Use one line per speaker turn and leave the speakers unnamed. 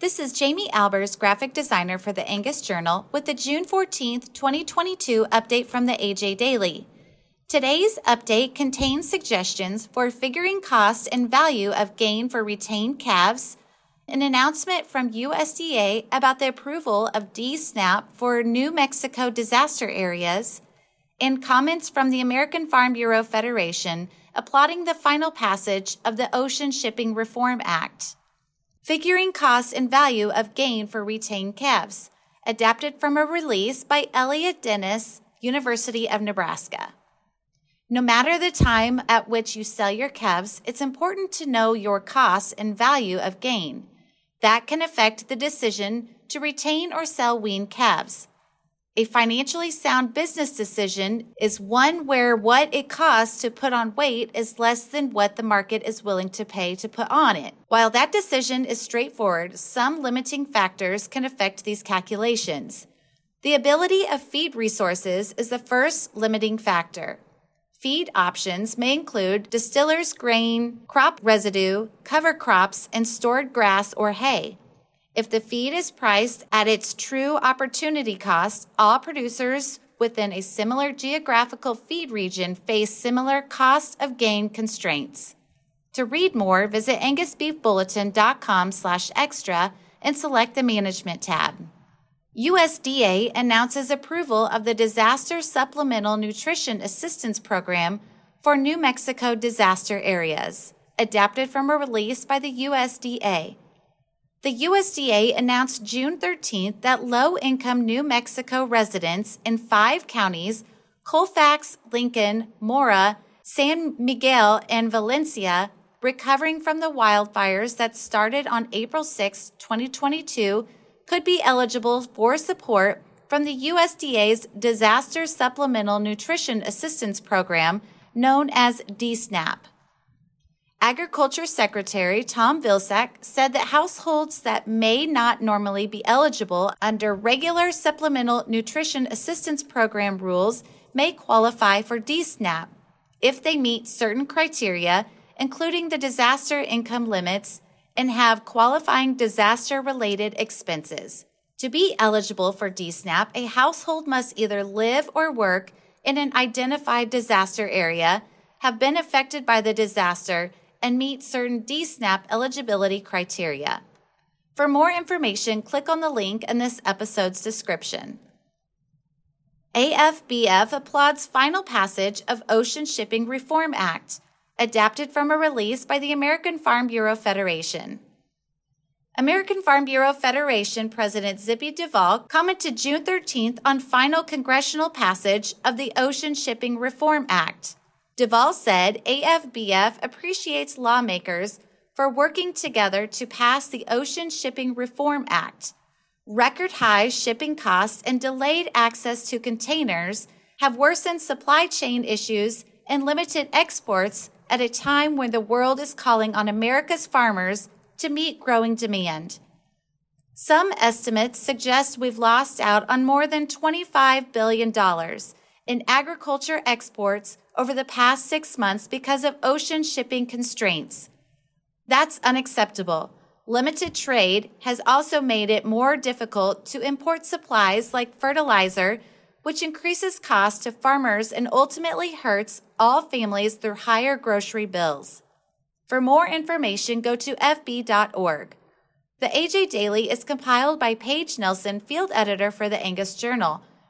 This is Jamie Albers, graphic designer for the Angus Journal, with the June 14th, 2022 update from the AJ Daily. Today's update contains suggestions for figuring cost and value of gain for retained calves, an announcement from USDA about the approval of DSNAP for New Mexico disaster areas, and comments from the American Farm Bureau Federation applauding the final passage of the Ocean Shipping Reform Act. Figuring Cost and Value of Gain for Retained Calves, adapted from a release by Elliot Dennis, University of Nebraska. No matter the time at which you sell your calves, it's important to know your cost and value of gain. That can affect the decision to retain or sell weaned calves. A financially sound business decision is one where what it costs to put on weight is less than what the market is willing to pay to put on it. While that decision is straightforward, some limiting factors can affect these calculations. The ability of feed resources is the first limiting factor. Feed options may include distillers grain, crop residue, cover crops, and stored grass or hay. If the feed is priced at its true opportunity cost, all producers within a similar geographical feed region face similar cost of gain constraints. To read more, visit angusbeefbulletin.com slash extra and select the Management tab. USDA announces approval of the Disaster Supplemental Nutrition Assistance Program for New Mexico disaster areas, adapted from a release by the USDA. The USDA announced June 13th that low income New Mexico residents in five counties Colfax, Lincoln, Mora, San Miguel, and Valencia recovering from the wildfires that started on April 6, 2022, could be eligible for support from the USDA's Disaster Supplemental Nutrition Assistance Program, known as DSNAP. Agriculture Secretary Tom Vilsack said that households that may not normally be eligible under regular Supplemental Nutrition Assistance Program rules may qualify for DSNAP if they meet certain criteria, including the disaster income limits, and have qualifying disaster related expenses. To be eligible for DSNAP, a household must either live or work in an identified disaster area, have been affected by the disaster, and meet certain DSNAP eligibility criteria. For more information, click on the link in this episode's description. AFBF applauds final passage of Ocean Shipping Reform Act, adapted from a release by the American Farm Bureau Federation. American Farm Bureau Federation President Zippy Duvall commented June 13th on final congressional passage of the Ocean Shipping Reform Act. Duvall said AFBF appreciates lawmakers for working together to pass the Ocean Shipping Reform Act. Record high shipping costs and delayed access to containers have worsened supply chain issues and limited exports at a time when the world is calling on America's farmers to meet growing demand. Some estimates suggest we've lost out on more than $25 billion in agriculture exports over the past six months because of ocean shipping constraints. That's unacceptable. Limited trade has also made it more difficult to import supplies like fertilizer, which increases costs to farmers and ultimately hurts all families through higher grocery bills. For more information, go to FB.org. The AJ Daily is compiled by Paige Nelson, field editor for the Angus Journal.